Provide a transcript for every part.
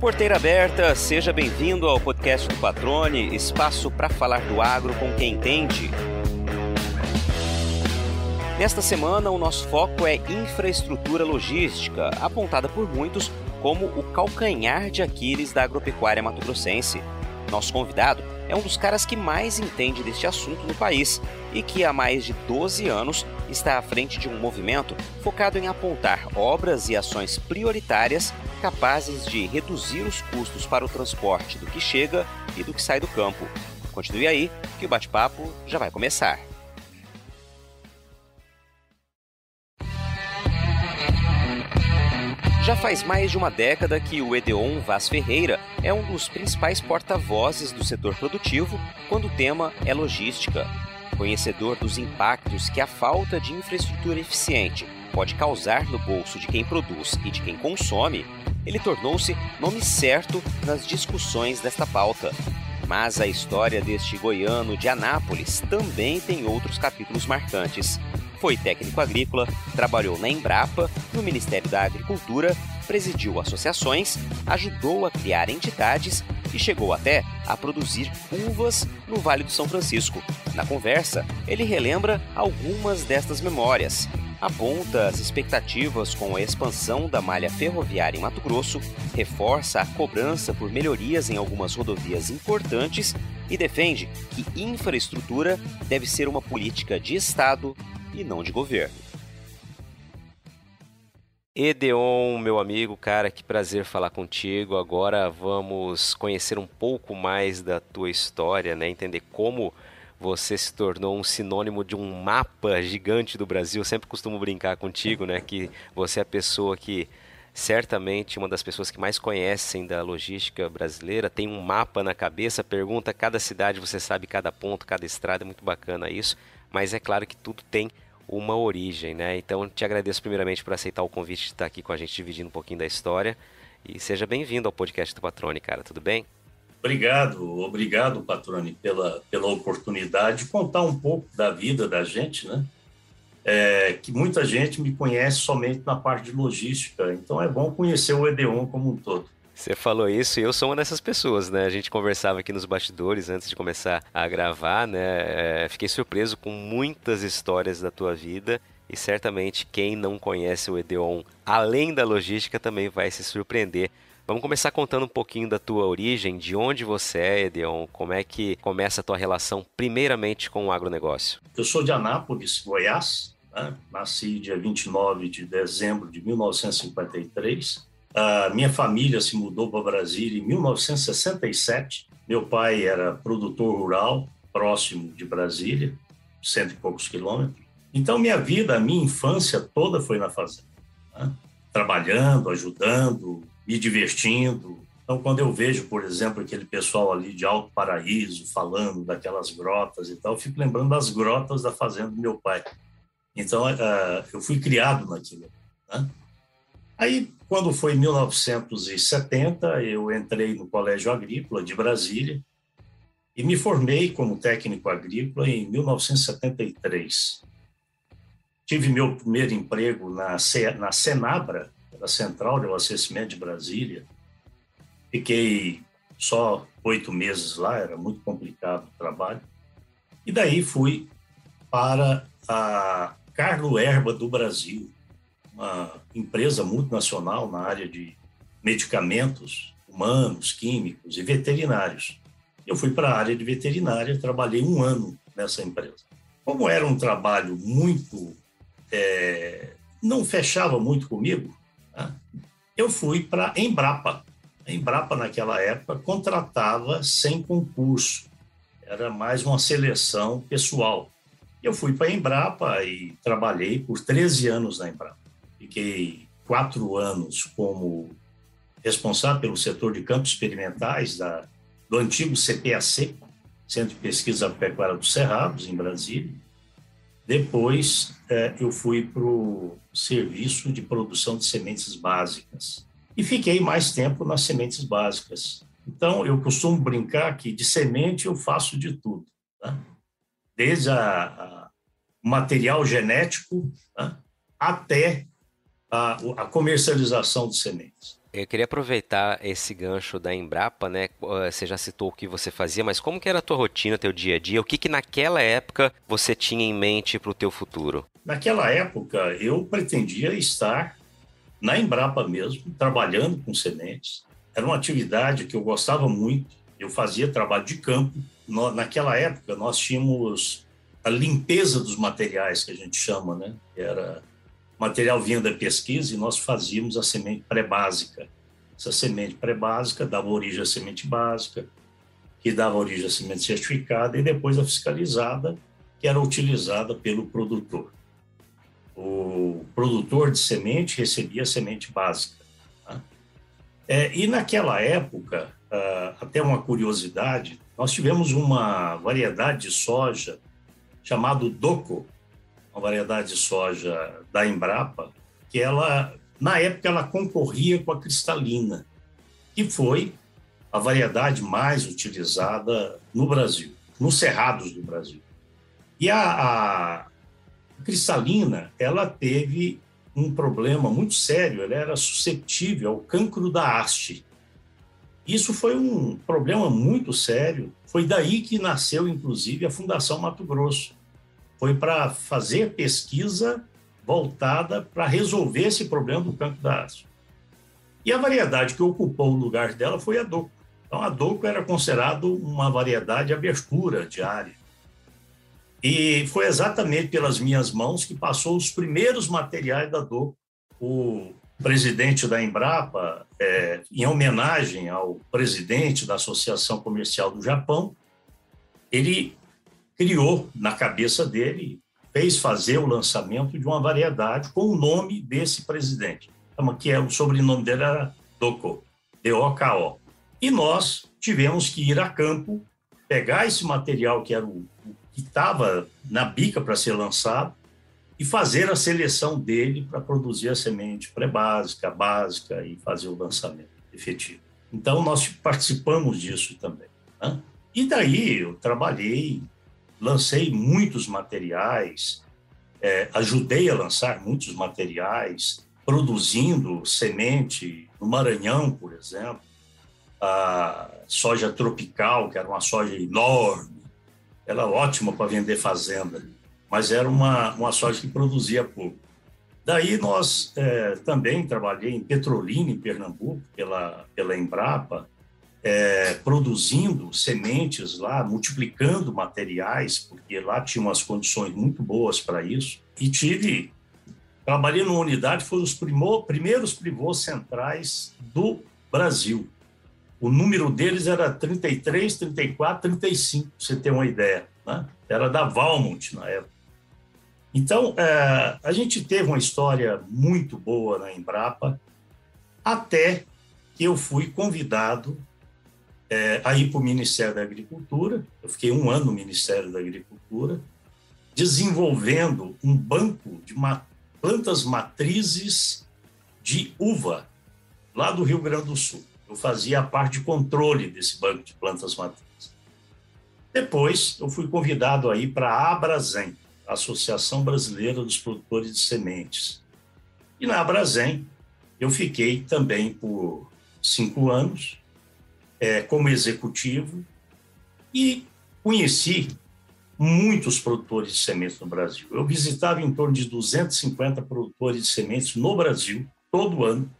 Porteira aberta, seja bem-vindo ao podcast do Patrone, espaço para falar do agro com quem entende. Nesta semana, o nosso foco é infraestrutura logística, apontada por muitos como o calcanhar de Aquiles da agropecuária mato-grossense. Nosso convidado é um dos caras que mais entende deste assunto no país e que há mais de 12 anos está à frente de um movimento focado em apontar obras e ações prioritárias capazes de reduzir os custos para o transporte do que chega e do que sai do campo. Continue aí, que o bate-papo já vai começar. Já faz mais de uma década que o Edeon Vaz Ferreira é um dos principais porta-vozes do setor produtivo quando o tema é logística. Conhecedor dos impactos que a falta de infraestrutura eficiente pode causar no bolso de quem produz e de quem consome, ele tornou-se nome certo nas discussões desta pauta. Mas a história deste goiano de Anápolis também tem outros capítulos marcantes. Foi técnico agrícola, trabalhou na Embrapa, no Ministério da Agricultura, presidiu associações, ajudou a criar entidades e chegou até a produzir uvas no Vale do São Francisco. Na conversa, ele relembra algumas destas memórias, aponta as expectativas com a expansão da malha ferroviária em Mato Grosso, reforça a cobrança por melhorias em algumas rodovias importantes e defende que infraestrutura deve ser uma política de Estado e não de governo. Edeon, meu amigo, cara, que prazer falar contigo. Agora vamos conhecer um pouco mais da tua história, né? Entender como você se tornou um sinônimo de um mapa gigante do Brasil. Eu sempre costumo brincar contigo, né, que você é a pessoa que certamente uma das pessoas que mais conhecem da logística brasileira, tem um mapa na cabeça, pergunta cada cidade, você sabe cada ponto, cada estrada, é muito bacana isso, mas é claro que tudo tem uma origem, né? Então te agradeço primeiramente por aceitar o convite de estar aqui com a gente dividindo um pouquinho da história e seja bem-vindo ao podcast do Patrone, cara, tudo bem? Obrigado, obrigado, Patrone, pela, pela oportunidade de contar um pouco da vida da gente, né? É, que muita gente me conhece somente na parte de logística, então é bom conhecer o Edeon como um todo. Você falou isso e eu sou uma dessas pessoas, né? A gente conversava aqui nos bastidores antes de começar a gravar, né? É, fiquei surpreso com muitas histórias da tua vida e certamente quem não conhece o Edeon, além da logística, também vai se surpreender Vamos começar contando um pouquinho da tua origem, de onde você é, Edeon, como é que começa a tua relação primeiramente com o agronegócio? Eu sou de Anápolis, Goiás, né? nasci dia 29 de dezembro de 1953. A minha família se mudou para Brasília em 1967. Meu pai era produtor rural, próximo de Brasília, cento e poucos quilômetros. Então, minha vida, a minha infância toda foi na fazenda. Né? Trabalhando, ajudando, me divertindo. Então, quando eu vejo, por exemplo, aquele pessoal ali de Alto Paraíso falando daquelas grotas e tal, eu fico lembrando das grotas da fazenda do meu pai. Então, uh, eu fui criado naquilo. Né? Aí, quando foi 1970, eu entrei no Colégio Agrícola de Brasília e me formei como técnico agrícola em 1973. Tive meu primeiro emprego na, na Senabra, da Central de Abastecimento de Brasília. Fiquei só oito meses lá, era muito complicado o trabalho. E daí fui para a Carlo Erba do Brasil, uma empresa multinacional na área de medicamentos humanos, químicos e veterinários. Eu fui para a área de veterinária, trabalhei um ano nessa empresa. Como era um trabalho muito. É, não fechava muito comigo, né? Eu fui para a Embrapa. A Embrapa, naquela época, contratava sem concurso, era mais uma seleção pessoal. Eu fui para a Embrapa e trabalhei por 13 anos na Embrapa. Fiquei quatro anos como responsável pelo setor de campos experimentais da, do antigo CPAC, Centro de Pesquisa Pecuária dos Cerrados, em Brasília. Depois, é, eu fui para o serviço de produção de sementes básicas e fiquei mais tempo nas sementes básicas. Então, eu costumo brincar que de semente eu faço de tudo, tá? desde o material genético tá? até a, a, comercialização de sementes. Eu queria aproveitar esse gancho da Embrapa, né? Você já citou o que você fazia, mas como que era a tua rotina, teu dia a dia? O que que naquela época você tinha em mente para o teu futuro? Naquela época, eu pretendia estar na Embrapa mesmo, trabalhando com sementes. Era uma atividade que eu gostava muito. Eu fazia trabalho de campo. Naquela época, nós tínhamos a limpeza dos materiais, que a gente chama, né? Era material vinha da pesquisa e nós fazíamos a semente pré-básica. Essa semente pré-básica dava origem à semente básica, que dava origem à semente certificada e depois a fiscalizada, que era utilizada pelo produtor. O produtor de semente recebia a semente básica. Tá? É, e naquela época, uh, até uma curiosidade, nós tivemos uma variedade de soja chamado DOCO, uma variedade de soja da Embrapa, que ela, na época, ela concorria com a cristalina, que foi a variedade mais utilizada no Brasil, nos cerrados do Brasil. E a, a cristalina, ela teve um problema muito sério, ela era suscetível ao cancro da haste. Isso foi um problema muito sério. Foi daí que nasceu, inclusive, a Fundação Mato Grosso, foi para fazer pesquisa voltada para resolver esse problema do cancro da haste. E a variedade que ocupou o lugar dela foi a Doco. Então, a Doco era considerado uma variedade de abertura de área. E foi exatamente pelas minhas mãos que passou os primeiros materiais da Doco. O presidente da Embrapa, é, em homenagem ao presidente da Associação Comercial do Japão, ele criou na cabeça dele, fez fazer o lançamento de uma variedade com o nome desse presidente, que é o sobrenome dele era Doko, D-O-K-O. E nós tivemos que ir a campo, pegar esse material que era o que estava na bica para ser lançado e fazer a seleção dele para produzir a semente pré-básica, básica e fazer o lançamento efetivo. Então, nós participamos disso também. Né? E daí eu trabalhei lancei muitos materiais, é, ajudei a lançar muitos materiais, produzindo semente no Maranhão, por exemplo, a soja tropical, que era uma soja enorme, era ótima para vender fazenda, mas era uma, uma soja que produzia pouco. Daí nós é, também trabalhei em Petrolina, em Pernambuco, pela, pela Embrapa, é, produzindo sementes lá, multiplicando materiais, porque lá tinha umas condições muito boas para isso. E tive, trabalhei numa unidade, foi os primo, primeiros pivôs centrais do Brasil. O número deles era 33, 34, 35, para você ter uma ideia. Né? Era da Valmont na época. Então, é, a gente teve uma história muito boa na Embrapa, até que eu fui convidado é, a ir para o Ministério da Agricultura. Eu fiquei um ano no Ministério da Agricultura, desenvolvendo um banco de plantas matrizes de uva lá do Rio Grande do Sul. Eu fazia a parte de controle desse banco de plantas matrizes. Depois, eu fui convidado aí para a Abrazen, Associação Brasileira dos Produtores de Sementes. E na Abrazen, eu fiquei também por cinco anos, é, como executivo e conheci muitos produtores de sementes no Brasil. Eu visitava em torno de 250 produtores de sementes no Brasil, todo ano,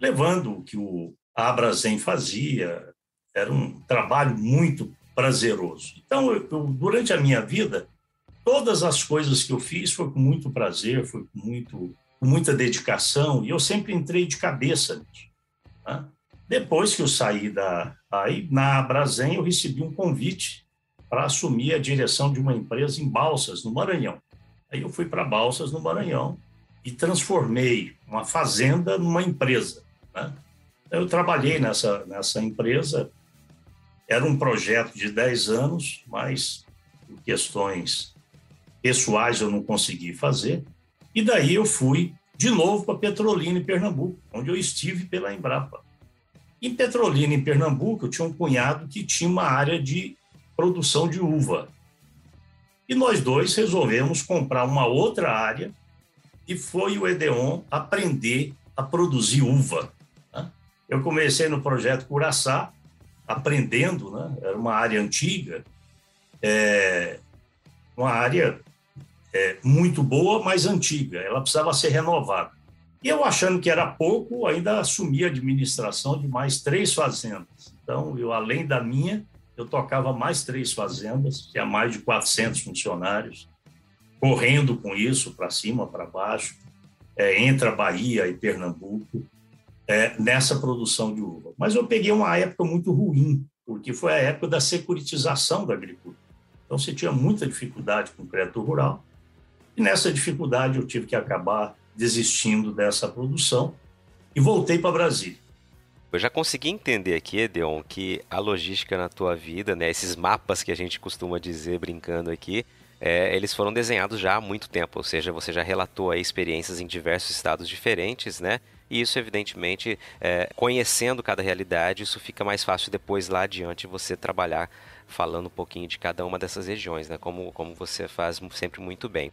levando o que o Abrazen fazia. Era um trabalho muito prazeroso. Então, eu, eu, durante a minha vida, todas as coisas que eu fiz foi com muito prazer, foi com, muito, com muita dedicação, e eu sempre entrei de cabeça nisso. Né? Depois que eu saí da. Aí, na Brasem, eu recebi um convite para assumir a direção de uma empresa em Balsas, no Maranhão. Aí eu fui para Balsas, no Maranhão, e transformei uma fazenda numa empresa. Né? Eu trabalhei nessa, nessa empresa, era um projeto de 10 anos, mas por questões pessoais eu não consegui fazer. E daí eu fui de novo para Petrolina, em Pernambuco, onde eu estive pela Embrapa. Em Petrolina, em Pernambuco, eu tinha um cunhado que tinha uma área de produção de uva. E nós dois resolvemos comprar uma outra área e foi o Edeon aprender a produzir uva. Né? Eu comecei no projeto Curaçá, aprendendo, né? Era uma área antiga, é, uma área é, muito boa, mas antiga. Ela precisava ser renovada. E eu, achando que era pouco, ainda assumi a administração de mais três fazendas. Então, eu, além da minha, eu tocava mais três fazendas, tinha mais de 400 funcionários, correndo com isso para cima, para baixo, é, entre a Bahia e Pernambuco, é, nessa produção de uva. Mas eu peguei uma época muito ruim, porque foi a época da securitização da agricultura. Então, você tinha muita dificuldade com o crédito rural, e nessa dificuldade eu tive que acabar desistindo dessa produção e voltei para Brasília. Eu já consegui entender aqui, Edeon, que a logística na tua vida, né, esses mapas que a gente costuma dizer brincando aqui, é, eles foram desenhados já há muito tempo, ou seja, você já relatou aí experiências em diversos estados diferentes, né? E isso, evidentemente, é, conhecendo cada realidade, isso fica mais fácil depois lá adiante você trabalhar falando um pouquinho de cada uma dessas regiões, né? Como, como você faz sempre muito bem.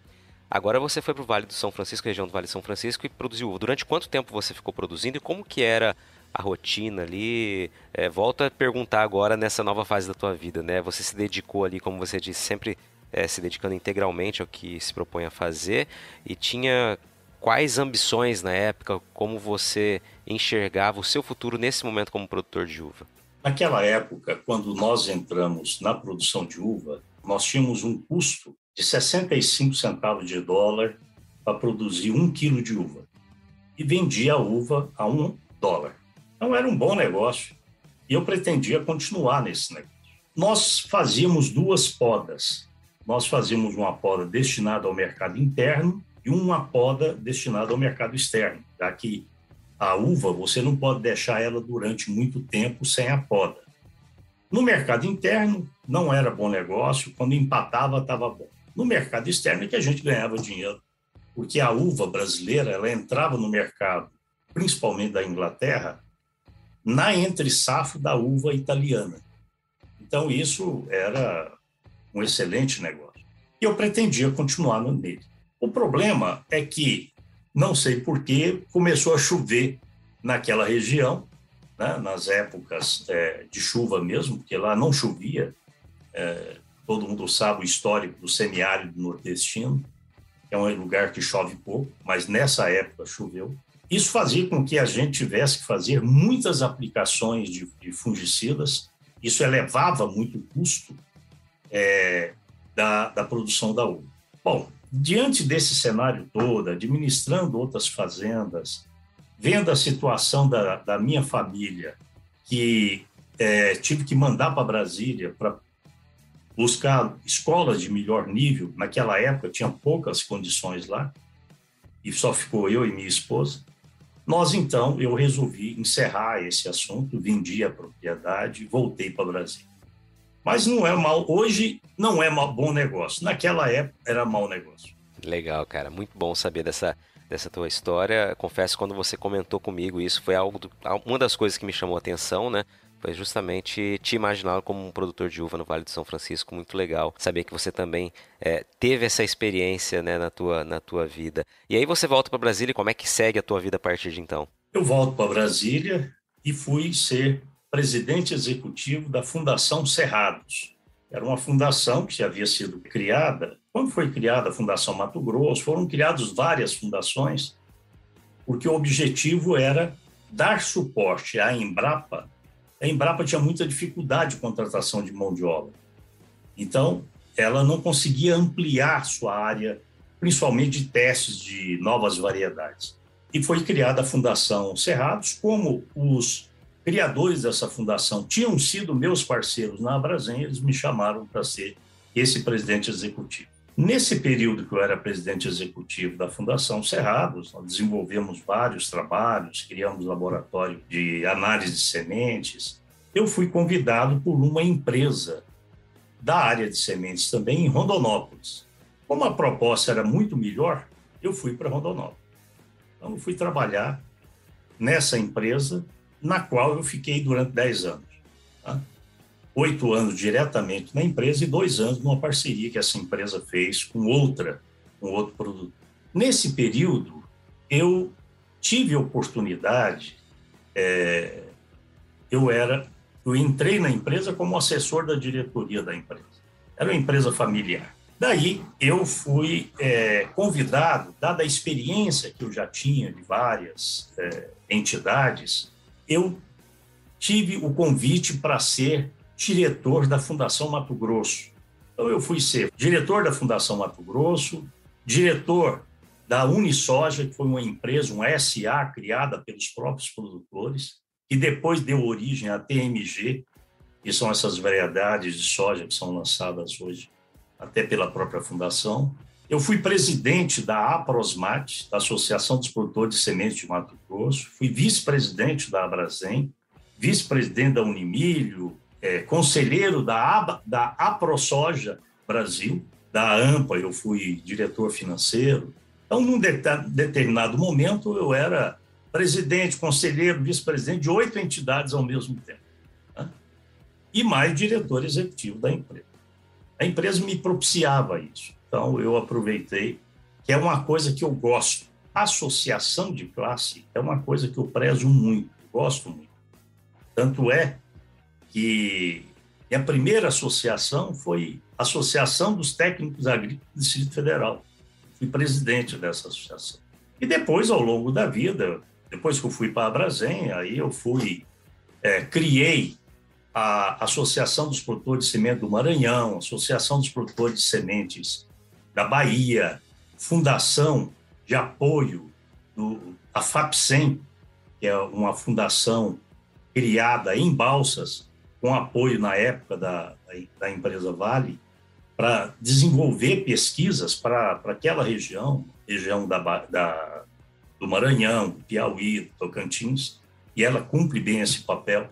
Agora você foi para o Vale do São Francisco, região do Vale do São Francisco, e produziu. Durante quanto tempo você ficou produzindo e como que era a rotina ali. É, volta a perguntar agora nessa nova fase da tua vida, né? Você se dedicou ali, como você disse, sempre é, se dedicando integralmente ao que se propõe a fazer e tinha quais ambições na época, como você enxergava o seu futuro nesse momento como produtor de uva? Naquela época, quando nós entramos na produção de uva, nós tínhamos um custo de 65 centavos de dólar para produzir um quilo de uva e vendia a uva a um dólar. Então era um bom negócio e eu pretendia continuar nesse negócio. Nós fazíamos duas podas. Nós fazíamos uma poda destinada ao mercado interno e uma poda destinada ao mercado externo, já que a uva você não pode deixar ela durante muito tempo sem a poda. No mercado interno não era bom negócio, quando empatava estava bom. No mercado externo é que a gente ganhava dinheiro, porque a uva brasileira ela entrava no mercado, principalmente da Inglaterra, na entre safra da uva italiana. Então, isso era um excelente negócio. E eu pretendia continuar nele. O problema é que, não sei porquê, começou a chover naquela região, né, nas épocas é, de chuva mesmo, porque lá não chovia. É, todo mundo sabe o histórico do semiárido nordestino, é um lugar que chove pouco, mas nessa época choveu. Isso fazia com que a gente tivesse que fazer muitas aplicações de, de fungicidas, isso elevava muito o custo é, da, da produção da uva. Bom, diante desse cenário todo, administrando outras fazendas, vendo a situação da, da minha família, que é, tive que mandar para Brasília para buscar escolas de melhor nível, naquela época tinha poucas condições lá, e só ficou eu e minha esposa. Nós, então, eu resolvi encerrar esse assunto, vendi a propriedade, voltei para o Brasil. Mas não é mal, hoje não é mal, bom negócio. Naquela época era mau negócio. Legal, cara. Muito bom saber dessa, dessa tua história. Confesso, quando você comentou comigo isso, foi algo uma das coisas que me chamou a atenção, né? Foi justamente te imaginar como um produtor de uva no Vale de São Francisco, muito legal. Saber que você também é, teve essa experiência né, na, tua, na tua vida. E aí você volta para Brasília e como é que segue a tua vida a partir de então? Eu volto para Brasília e fui ser presidente executivo da Fundação Cerrados. Era uma fundação que havia sido criada. Quando foi criada a Fundação Mato Grosso, foram criadas várias fundações, porque o objetivo era dar suporte à Embrapa a Embrapa tinha muita dificuldade de contratação de mão de obra. Então, ela não conseguia ampliar sua área, principalmente de testes de novas variedades. E foi criada a Fundação Cerrados, como os criadores dessa fundação tinham sido meus parceiros na Abrazen, eles me chamaram para ser esse presidente executivo. Nesse período que eu era presidente executivo da Fundação Cerrados, nós desenvolvemos vários trabalhos, criamos laboratório de análise de sementes. Eu fui convidado por uma empresa da área de sementes também em Rondonópolis. Como a proposta era muito melhor, eu fui para Rondonópolis. Então, eu fui trabalhar nessa empresa, na qual eu fiquei durante 10 anos. Tá? Oito anos diretamente na empresa e dois anos numa parceria que essa empresa fez com outra, com outro produto. Nesse período, eu tive oportunidade é, eu era, eu entrei na empresa como assessor da diretoria da empresa. Era uma empresa familiar. Daí eu fui é, convidado, dada a experiência que eu já tinha de várias é, entidades, eu tive o convite para ser diretor da Fundação Mato Grosso. Então eu fui ser diretor da Fundação Mato Grosso, diretor da Unisoja, que foi uma empresa, uma SA criada pelos próprios produtores, que depois deu origem à TMG, que são essas variedades de soja que são lançadas hoje até pela própria fundação. Eu fui presidente da APROSMAT, da Associação dos Produtores de Sementes de Mato Grosso, fui vice-presidente da Abrazen, vice-presidente da Unimilho, é, conselheiro da, da AProSoja Brasil, da AMPA, eu fui diretor financeiro. Então, num de, determinado momento, eu era presidente, conselheiro, vice-presidente de oito entidades ao mesmo tempo. Né? E mais diretor executivo da empresa. A empresa me propiciava isso. Então, eu aproveitei, que é uma coisa que eu gosto. Associação de classe é uma coisa que eu prezo muito, gosto muito. Tanto é que minha primeira associação foi a Associação dos Técnicos Agrícolas do Distrito Federal. Fui presidente dessa associação. E depois, ao longo da vida, depois que eu fui para a Brasem, aí eu fui, é, criei a Associação dos Produtores de Semente do Maranhão, Associação dos Produtores de Sementes da Bahia, Fundação de Apoio do, a FAPSEM, que é uma fundação criada em Balsas, com apoio na época da, da empresa Vale, para desenvolver pesquisas para aquela região, região da, da, do Maranhão, Piauí, Tocantins, e ela cumpre bem esse papel.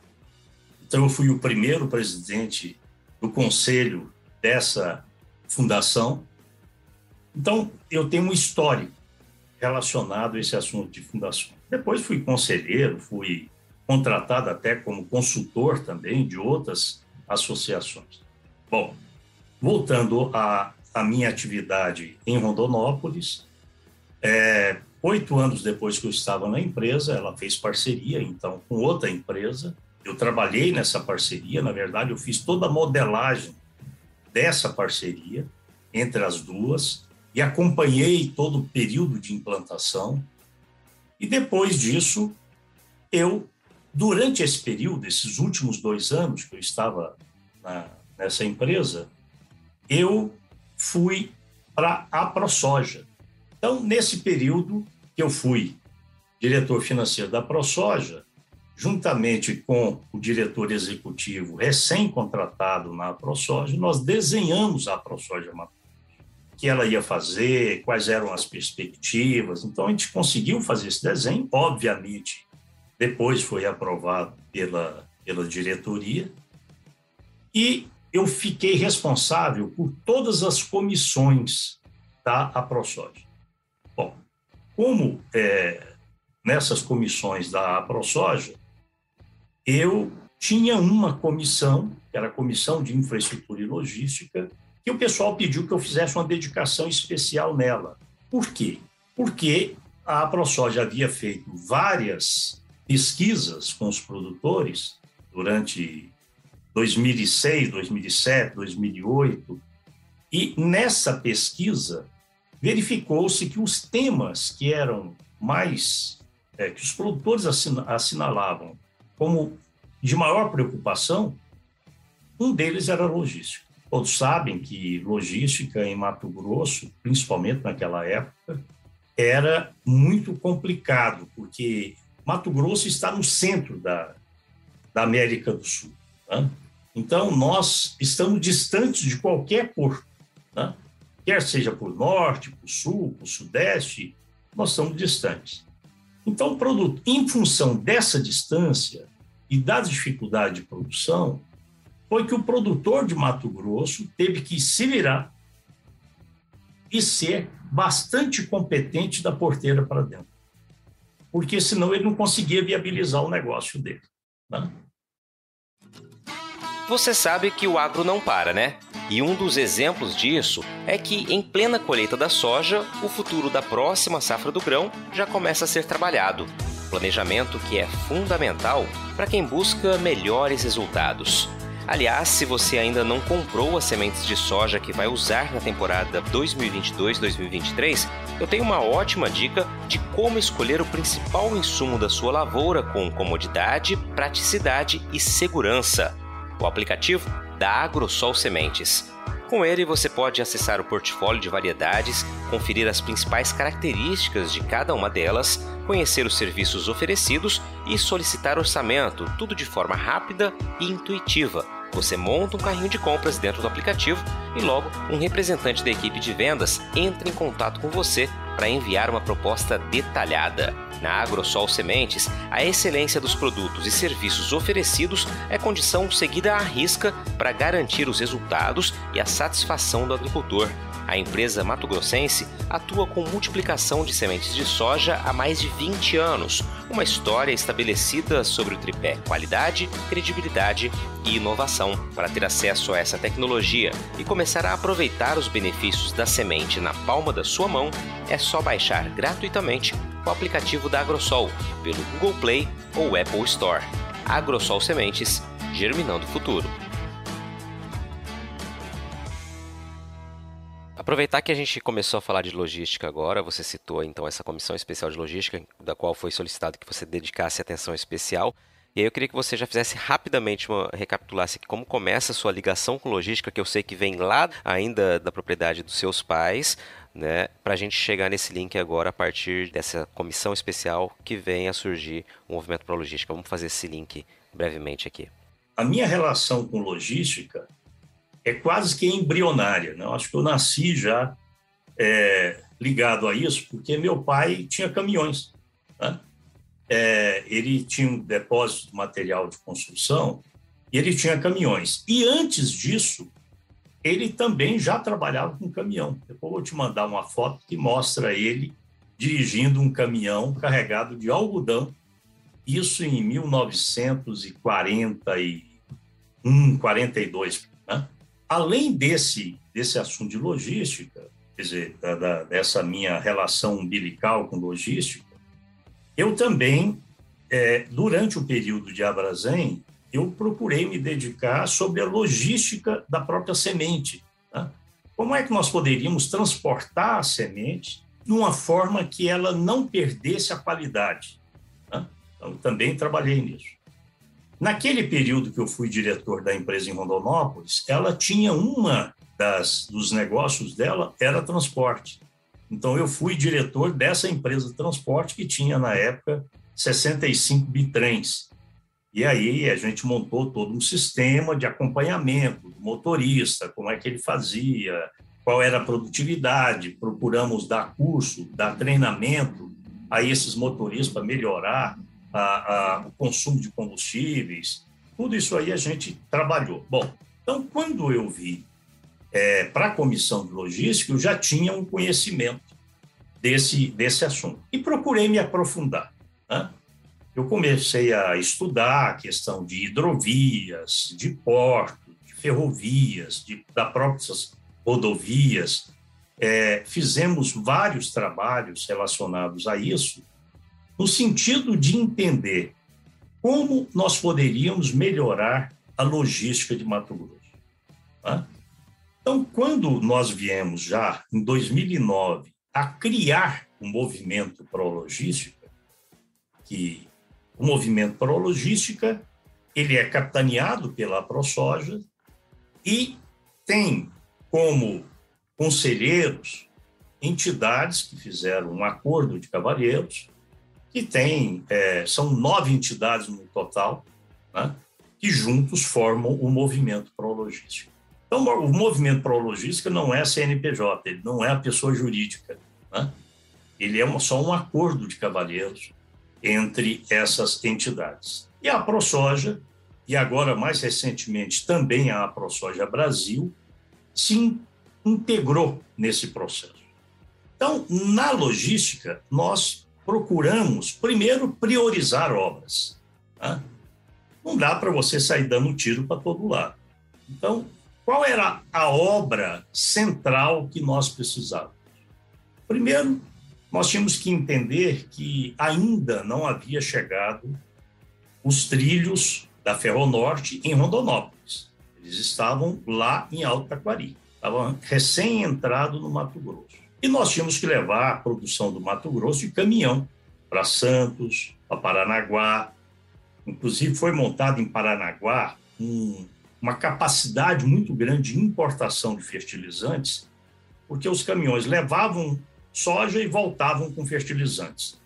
Então, eu fui o primeiro presidente do conselho dessa fundação. Então, eu tenho um histórico relacionado a esse assunto de fundação. Depois fui conselheiro, fui contratado até como consultor também de outras associações. Bom, voltando à, à minha atividade em Rondonópolis, é, oito anos depois que eu estava na empresa, ela fez parceria, então, com outra empresa. Eu trabalhei nessa parceria, na verdade, eu fiz toda a modelagem dessa parceria entre as duas e acompanhei todo o período de implantação. E depois disso, eu Durante esse período, esses últimos dois anos que eu estava na, nessa empresa, eu fui para a ProSoja. Então, nesse período que eu fui diretor financeiro da ProSoja, juntamente com o diretor executivo recém-contratado na ProSoja, nós desenhamos a ProSoja que ela ia fazer, quais eram as perspectivas. Então, a gente conseguiu fazer esse desenho, obviamente, depois foi aprovado pela, pela diretoria, e eu fiquei responsável por todas as comissões da AproSoja. Bom, como é, nessas comissões da AproSoja, eu tinha uma comissão, que era a Comissão de Infraestrutura e Logística, que o pessoal pediu que eu fizesse uma dedicação especial nela. Por quê? Porque a AproSoja havia feito várias pesquisas com os produtores durante 2006, 2007, 2008, e nessa pesquisa verificou-se que os temas que eram mais é, que os produtores assinalavam como de maior preocupação, um deles era logística. Todos sabem que logística em Mato Grosso, principalmente naquela época, era muito complicado, porque Mato Grosso está no centro da, da América do Sul. Né? Então, nós estamos distantes de qualquer porto, né? quer seja por norte, por sul, por sudeste, nós estamos distantes. Então, produto, em função dessa distância e da dificuldade de produção, foi que o produtor de Mato Grosso teve que se virar e ser bastante competente da porteira para dentro porque senão ele não conseguia viabilizar o negócio dele. Né? Você sabe que o agro não para, né? E um dos exemplos disso é que, em plena colheita da soja, o futuro da próxima safra do grão já começa a ser trabalhado. Planejamento que é fundamental para quem busca melhores resultados. Aliás, se você ainda não comprou as sementes de soja que vai usar na temporada 2022-2023, eu tenho uma ótima dica de como escolher o principal insumo da sua lavoura com comodidade, praticidade e segurança. O aplicativo da AgroSol Sementes. Com ele, você pode acessar o portfólio de variedades, conferir as principais características de cada uma delas, conhecer os serviços oferecidos e solicitar orçamento, tudo de forma rápida e intuitiva você monta um carrinho de compras dentro do aplicativo e logo um representante da equipe de vendas entra em contato com você para enviar uma proposta detalhada. Na AgroSol Sementes, a excelência dos produtos e serviços oferecidos é condição seguida à risca para garantir os resultados e a satisfação do agricultor. A empresa Mato Grossense atua com multiplicação de sementes de soja há mais de 20 anos, uma história estabelecida sobre o tripé qualidade, credibilidade e inovação. Para ter acesso a essa tecnologia e começar a aproveitar os benefícios da semente na palma da sua mão, é só baixar gratuitamente o aplicativo da Agrosol pelo Google Play ou Apple Store. Agrosol Sementes, germinando o futuro. Aproveitar que a gente começou a falar de logística agora, você citou então essa comissão especial de logística, da qual foi solicitado que você dedicasse atenção especial. E aí eu queria que você já fizesse rapidamente uma recapitulasse como começa a sua ligação com logística, que eu sei que vem lá ainda da propriedade dos seus pais, né, para a gente chegar nesse link agora a partir dessa comissão especial que vem a surgir o movimento para logística. Vamos fazer esse link brevemente aqui. A minha relação com logística é quase que embrionária. Né? Eu acho que eu nasci já é, ligado a isso, porque meu pai tinha caminhões. Né? É, ele tinha um depósito de material de construção e ele tinha caminhões. E antes disso, ele também já trabalhava com caminhão. Depois vou te mandar uma foto que mostra ele dirigindo um caminhão carregado de algodão, isso em 1941, 42. Né? Além desse, desse assunto de logística, quer dizer, da, da, dessa minha relação umbilical com logística, eu também, é, durante o período de Abrazen, eu procurei me dedicar sobre a logística da própria semente. Né? Como é que nós poderíamos transportar a semente de uma forma que ela não perdesse a qualidade? Né? Então, também trabalhei nisso. Naquele período que eu fui diretor da empresa em Rondonópolis, ela tinha uma das dos negócios dela era transporte. Então eu fui diretor dessa empresa de transporte que tinha na época 65 bitrens. E aí a gente montou todo um sistema de acompanhamento do motorista, como é que ele fazia, qual era a produtividade, procuramos dar curso, dar treinamento a esses motoristas para melhorar a, a, o consumo de combustíveis, tudo isso aí a gente trabalhou. Bom, então, quando eu vi é, para a comissão de logística, eu já tinha um conhecimento desse, desse assunto e procurei me aprofundar. Né? Eu comecei a estudar a questão de hidrovias, de portos, de ferrovias, de, da próprias rodovias. É, fizemos vários trabalhos relacionados a isso no sentido de entender como nós poderíamos melhorar a logística de Mato Grosso. Tá? Então, quando nós viemos já, em 2009, a criar o um movimento pró-logística, que o movimento pró-logística ele é capitaneado pela ProSoja e tem como conselheiros entidades que fizeram um acordo de cavalheiros que tem, é, são nove entidades no total, né, que juntos formam o movimento pró-logística. Então, o movimento pró-logística não é CNPJ, ele não é a pessoa jurídica, né? ele é só um acordo de cavalheiros entre essas entidades. E a ProSoja, e agora mais recentemente também a ProSoja Brasil, se integrou nesse processo. Então, na logística, nós procuramos, primeiro, priorizar obras. Tá? Não dá para você sair dando tiro para todo lado. Então, qual era a obra central que nós precisávamos? Primeiro, nós tínhamos que entender que ainda não havia chegado os trilhos da Ferronorte em Rondonópolis. Eles estavam lá em Alto Taquari, estavam recém-entrado no Mato Grosso. E nós tínhamos que levar a produção do Mato Grosso de caminhão para Santos, para Paranaguá. Inclusive, foi montado em Paranaguá um, uma capacidade muito grande de importação de fertilizantes, porque os caminhões levavam soja e voltavam com fertilizantes.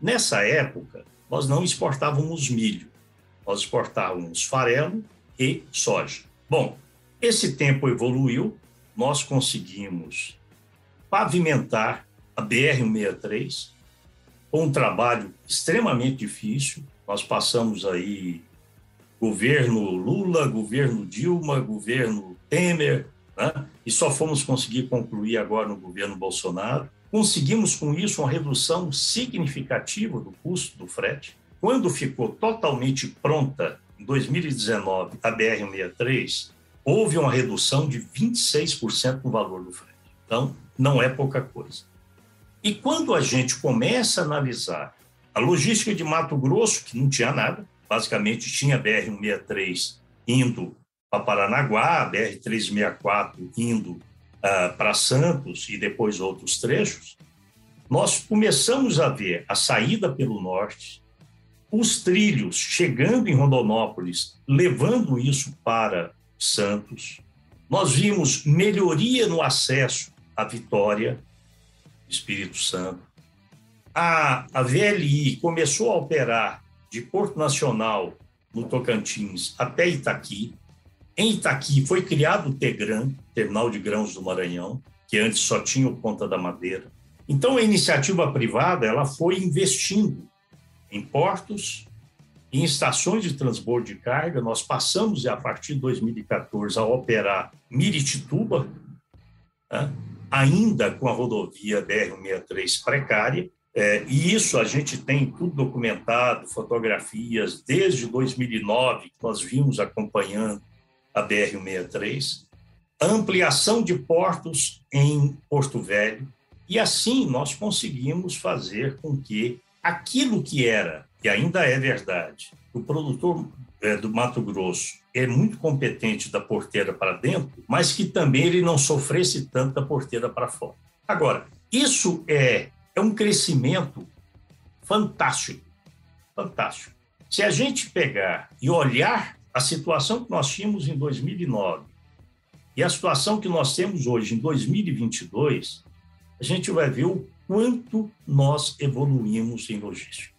Nessa época, nós não exportávamos milho, nós exportávamos farelo e soja. Bom, esse tempo evoluiu, nós conseguimos pavimentar a BR-163 com um trabalho extremamente difícil. Nós passamos aí governo Lula, governo Dilma, governo Temer, né? E só fomos conseguir concluir agora no governo Bolsonaro. Conseguimos com isso uma redução significativa do custo do frete. Quando ficou totalmente pronta, em 2019, a BR-163, houve uma redução de 26% no valor do frete. Então, não é pouca coisa. E quando a gente começa a analisar a logística de Mato Grosso, que não tinha nada, basicamente tinha a BR-163 indo para Paranaguá, a BR-364 indo uh, para Santos e depois outros trechos, nós começamos a ver a saída pelo norte, os trilhos chegando em Rondonópolis, levando isso para Santos. Nós vimos melhoria no acesso à Vitória, Espírito Santo. A, a VLI começou a operar de Porto Nacional, no Tocantins, até Itaqui. Em Itaqui foi criado o TEGRAN, Terminal de Grãos do Maranhão, que antes só tinha o Ponta da Madeira. Então, a iniciativa privada ela foi investindo em portos, em estações de transbordo de carga. Nós passamos, a partir de 2014, a operar Miritituba, né? ainda com a rodovia BR-163 precária. É, e isso a gente tem tudo documentado, fotografias, desde 2009, que nós vimos acompanhando a BR-163, ampliação de portos em Porto Velho, e assim nós conseguimos fazer com que aquilo que era, e ainda é verdade, o produtor é, do Mato Grosso é muito competente da porteira para dentro, mas que também ele não sofresse tanto da porteira para fora. Agora, isso é, é um crescimento fantástico, fantástico. Se a gente pegar e olhar a situação que nós tínhamos em 2009 e a situação que nós temos hoje em 2022, a gente vai ver o quanto nós evoluímos em logística.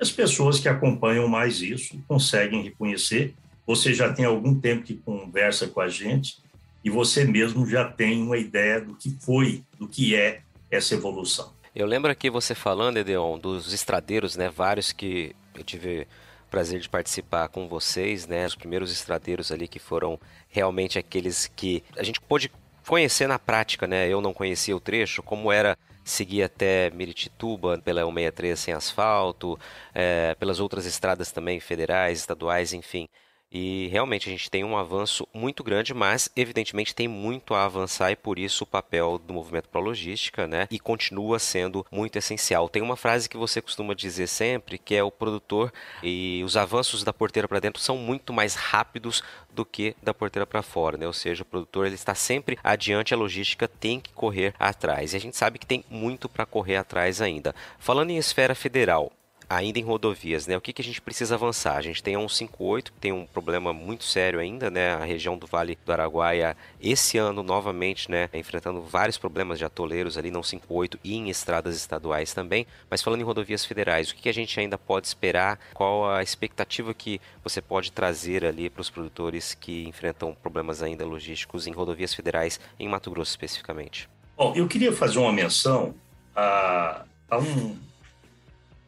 As pessoas que acompanham mais isso conseguem reconhecer. Você já tem algum tempo que conversa com a gente e você mesmo já tem uma ideia do que foi, do que é essa evolução. Eu lembro aqui você falando, Edeon, dos estradeiros, né? Vários que eu tive prazer de participar com vocês, né? Os primeiros estradeiros ali que foram realmente aqueles que a gente pôde conhecer na prática, né? Eu não conhecia o trecho, como era seguir até Miritituba pela 163 sem asfalto, é, pelas outras estradas também federais, estaduais, enfim. E realmente a gente tem um avanço muito grande, mas evidentemente tem muito a avançar e por isso o papel do movimento para logística, né? E continua sendo muito essencial. Tem uma frase que você costuma dizer sempre, que é o produtor e os avanços da porteira para dentro são muito mais rápidos do que da porteira para fora, né? Ou seja, o produtor ele está sempre adiante, a logística tem que correr atrás. E a gente sabe que tem muito para correr atrás ainda. Falando em esfera federal, ainda em rodovias, né? O que, que a gente precisa avançar? A gente tem a 158, que tem um problema muito sério ainda, né? A região do Vale do Araguaia, esse ano, novamente, né? Enfrentando vários problemas de atoleiros ali na 158 e em estradas estaduais também. Mas falando em rodovias federais, o que, que a gente ainda pode esperar? Qual a expectativa que você pode trazer ali para os produtores que enfrentam problemas ainda logísticos em rodovias federais, em Mato Grosso especificamente? Bom, eu queria fazer uma menção a, a um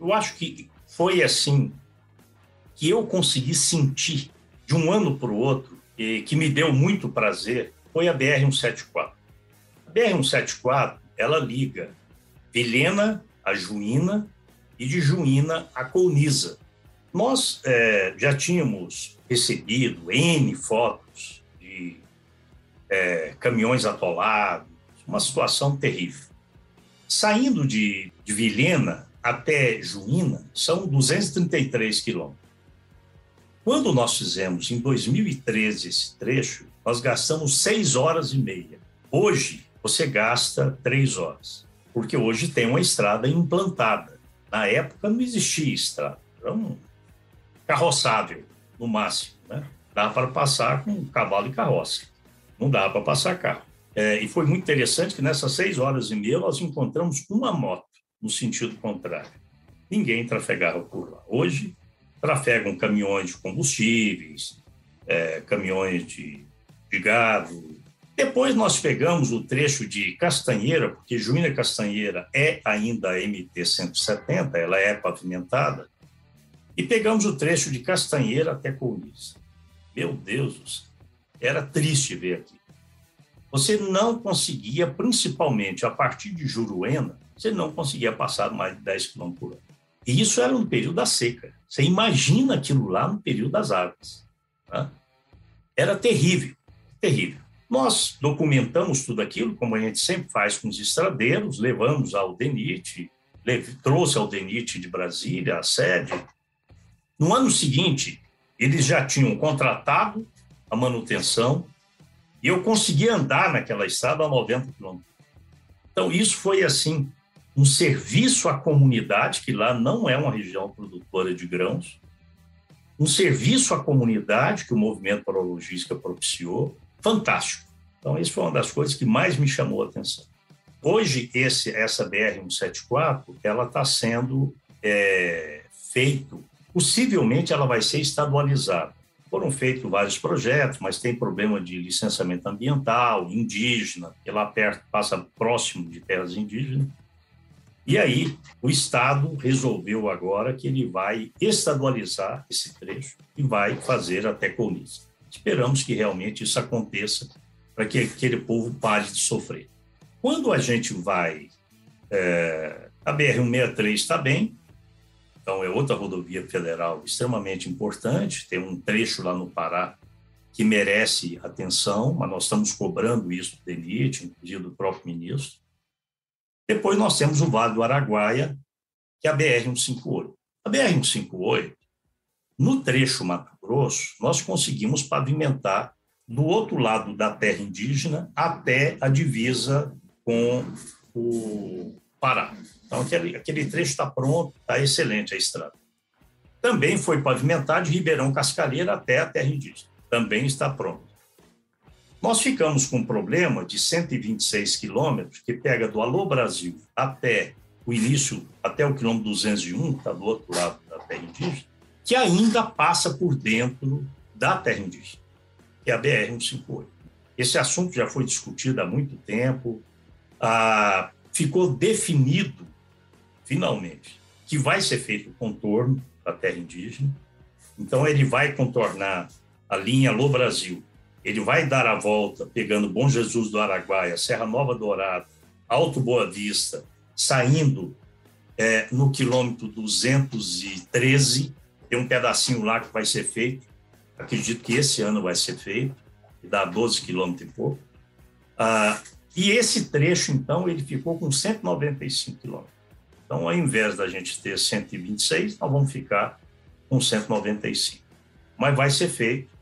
eu acho que foi assim que eu consegui sentir de um ano para o outro e que me deu muito prazer foi a BR 174. A BR 174 ela liga Vilhena a Juína e de Juína a Colniza. Nós é, já tínhamos recebido N fotos de é, caminhões atolados, uma situação terrível. Saindo de, de Vilhena até Juína, são 233 quilômetros. Quando nós fizemos em 2013 esse trecho, nós gastamos seis horas e meia. Hoje, você gasta três horas, porque hoje tem uma estrada implantada. Na época não existia estrada, era um carroçável, no máximo. Né? Dá para passar com cavalo e carroça, não dá para passar carro. É, e foi muito interessante que nessas seis horas e meia nós encontramos uma moto no sentido contrário. Ninguém trafegava por lá. Hoje, trafegam caminhões de combustíveis, é, caminhões de, de gado. Depois nós pegamos o trecho de Castanheira, porque Juína Castanheira é ainda a MT-170, ela é pavimentada, e pegamos o trecho de Castanheira até Colniza. Meu Deus, era triste ver aqui. Você não conseguia, principalmente a partir de Juruena, você não conseguia passar mais de 10 km por hora. E isso era no período da seca. Você imagina aquilo lá no período das águas. Tá? Era terrível, terrível. Nós documentamos tudo aquilo, como a gente sempre faz com os estradeiros, levamos ao DENIT, trouxe ao DENIT de Brasília, a sede. No ano seguinte, eles já tinham contratado a manutenção e eu consegui andar naquela estrada a 90 quilômetros. Então, isso foi assim, um serviço à comunidade, que lá não é uma região produtora de grãos, um serviço à comunidade que o movimento para a logística propiciou, fantástico. Então, isso foi uma das coisas que mais me chamou a atenção. Hoje, esse, essa BR-174, ela está sendo é, feito, possivelmente ela vai ser estadualizada. Foram feitos vários projetos, mas tem problema de licenciamento ambiental, indígena, lá perto passa próximo de terras indígenas. E aí, o Estado resolveu agora que ele vai estadualizar esse trecho e vai fazer até Colniza. Esperamos que realmente isso aconteça para que aquele povo pare de sofrer. Quando a gente vai. É, a BR-163 está bem, então é outra rodovia federal extremamente importante, tem um trecho lá no Pará que merece atenção, mas nós estamos cobrando isso do DENIT, inclusive do próprio ministro. Depois nós temos o Vale do Araguaia, que é a BR-158. A BR-158, no trecho Mato Grosso, nós conseguimos pavimentar do outro lado da terra indígena até a divisa com o Pará. Então, aquele, aquele trecho está pronto, está excelente a estrada. Também foi pavimentado de Ribeirão Cascalheira até a terra indígena. Também está pronto. Nós ficamos com um problema de 126 quilômetros, que pega do Alô Brasil até o início, até o quilômetro 201, que está do outro lado da terra indígena, que ainda passa por dentro da terra indígena, que é a BR-158. Esse assunto já foi discutido há muito tempo, ah, ficou definido, finalmente, que vai ser feito o contorno da terra indígena, então ele vai contornar a linha Alô Brasil ele vai dar a volta pegando Bom Jesus do Araguaia, Serra Nova Dourada, Alto Boa Vista, saindo é, no quilômetro 213. Tem um pedacinho lá que vai ser feito. Acredito que esse ano vai ser feito, que dá 12 quilômetros e pouco. Ah, e esse trecho, então, ele ficou com 195 quilômetros. Então, ao invés da gente ter 126, nós vamos ficar com 195. Mas vai ser feito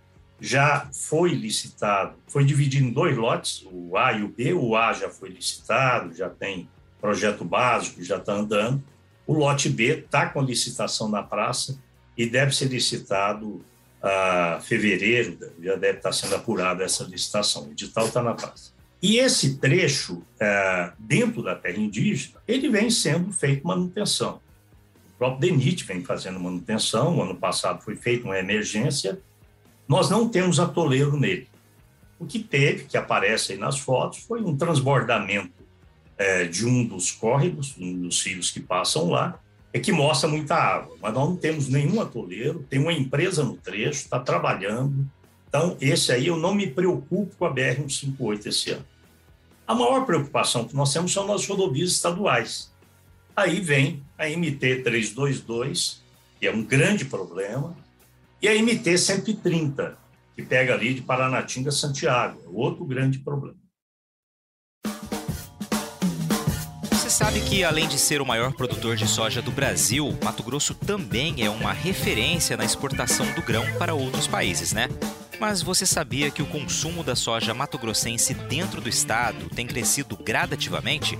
já foi licitado, foi dividido em dois lotes, o A e o B. O A já foi licitado, já tem projeto básico, já está andando. O lote B está com licitação na praça e deve ser licitado a fevereiro, já deve estar tá sendo apurada essa licitação. O edital está na praça. E esse trecho, é, dentro da terra indígena, ele vem sendo feito manutenção. O próprio DENIT vem fazendo manutenção. O ano passado foi feita uma emergência nós não temos atoleiro nele. O que teve, que aparece aí nas fotos, foi um transbordamento é, de um dos córregos, um dos rios que passam lá, é que mostra muita água. Mas nós não temos nenhum atoleiro, tem uma empresa no trecho, está trabalhando. Então, esse aí eu não me preocupo com a BR-158 esse ano. A maior preocupação que nós temos são as rodovias estaduais. Aí vem a MT-322, que é um grande problema, e a MT 130, que pega ali de Paranatinga a Santiago, é outro grande problema. sabe que, além de ser o maior produtor de soja do Brasil, Mato Grosso também é uma referência na exportação do grão para outros países, né? Mas você sabia que o consumo da soja mato-grossense dentro do estado tem crescido gradativamente?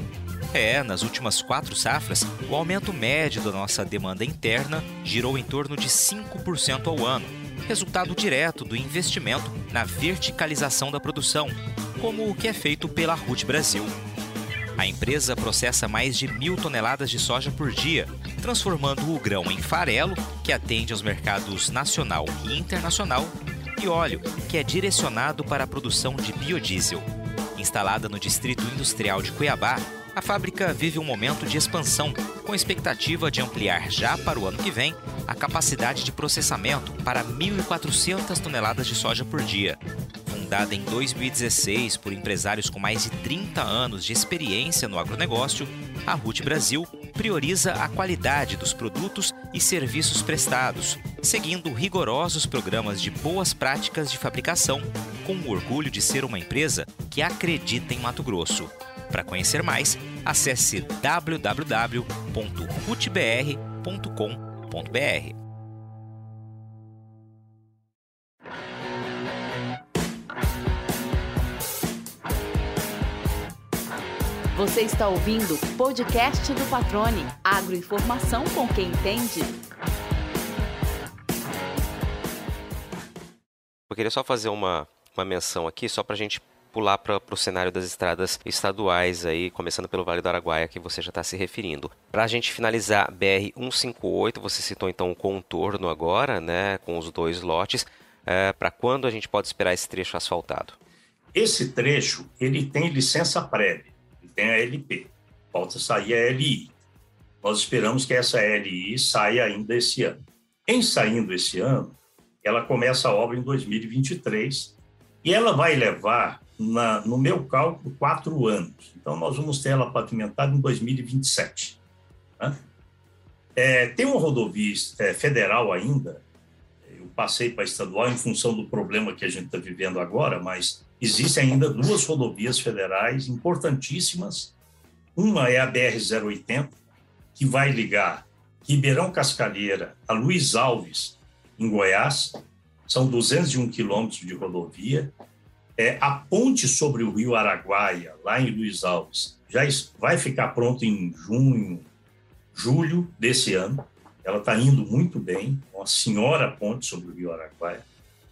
É, nas últimas quatro safras, o aumento médio da nossa demanda interna girou em torno de 5% ao ano, resultado direto do investimento na verticalização da produção, como o que é feito pela RUT Brasil. A empresa processa mais de mil toneladas de soja por dia, transformando o grão em farelo, que atende aos mercados nacional e internacional, e óleo, que é direcionado para a produção de biodiesel. Instalada no Distrito Industrial de Cuiabá, a fábrica vive um momento de expansão, com expectativa de ampliar já para o ano que vem a capacidade de processamento para 1.400 toneladas de soja por dia. Fundada em 2016 por empresários com mais de 30 anos de experiência no agronegócio, a RUT Brasil prioriza a qualidade dos produtos e serviços prestados, seguindo rigorosos programas de boas práticas de fabricação, com o orgulho de ser uma empresa que acredita em Mato Grosso. Para conhecer mais, acesse www.rutbr.com.br. Você está ouvindo o podcast do Patrone. Agroinformação com quem entende. Eu queria só fazer uma, uma menção aqui, só para a gente pular para o cenário das estradas estaduais aí, começando pelo Vale do Araguaia, que você já está se referindo. Para a gente finalizar, BR-158, você citou então o contorno agora, né, com os dois lotes. É, para quando a gente pode esperar esse trecho asfaltado? Esse trecho, ele tem licença prévia, ele tem a LP, falta sair a LI. Nós esperamos que essa LI saia ainda esse ano. Em saindo esse ano, ela começa a obra em 2023 e ela vai levar na, no meu cálculo, quatro anos. Então, nós vamos ter ela pavimentada em 2027. Né? É, tem uma rodovia é, federal ainda, eu passei para estadual em função do problema que a gente está vivendo agora, mas existem ainda duas rodovias federais importantíssimas. Uma é a BR-080, que vai ligar Ribeirão Cascalheira a Luiz Alves, em Goiás. São 201 quilômetros de rodovia é, a ponte sobre o rio Araguaia, lá em Luiz Alves, já vai ficar pronta em junho, julho desse ano. Ela está indo muito bem, uma senhora ponte sobre o rio Araguaia.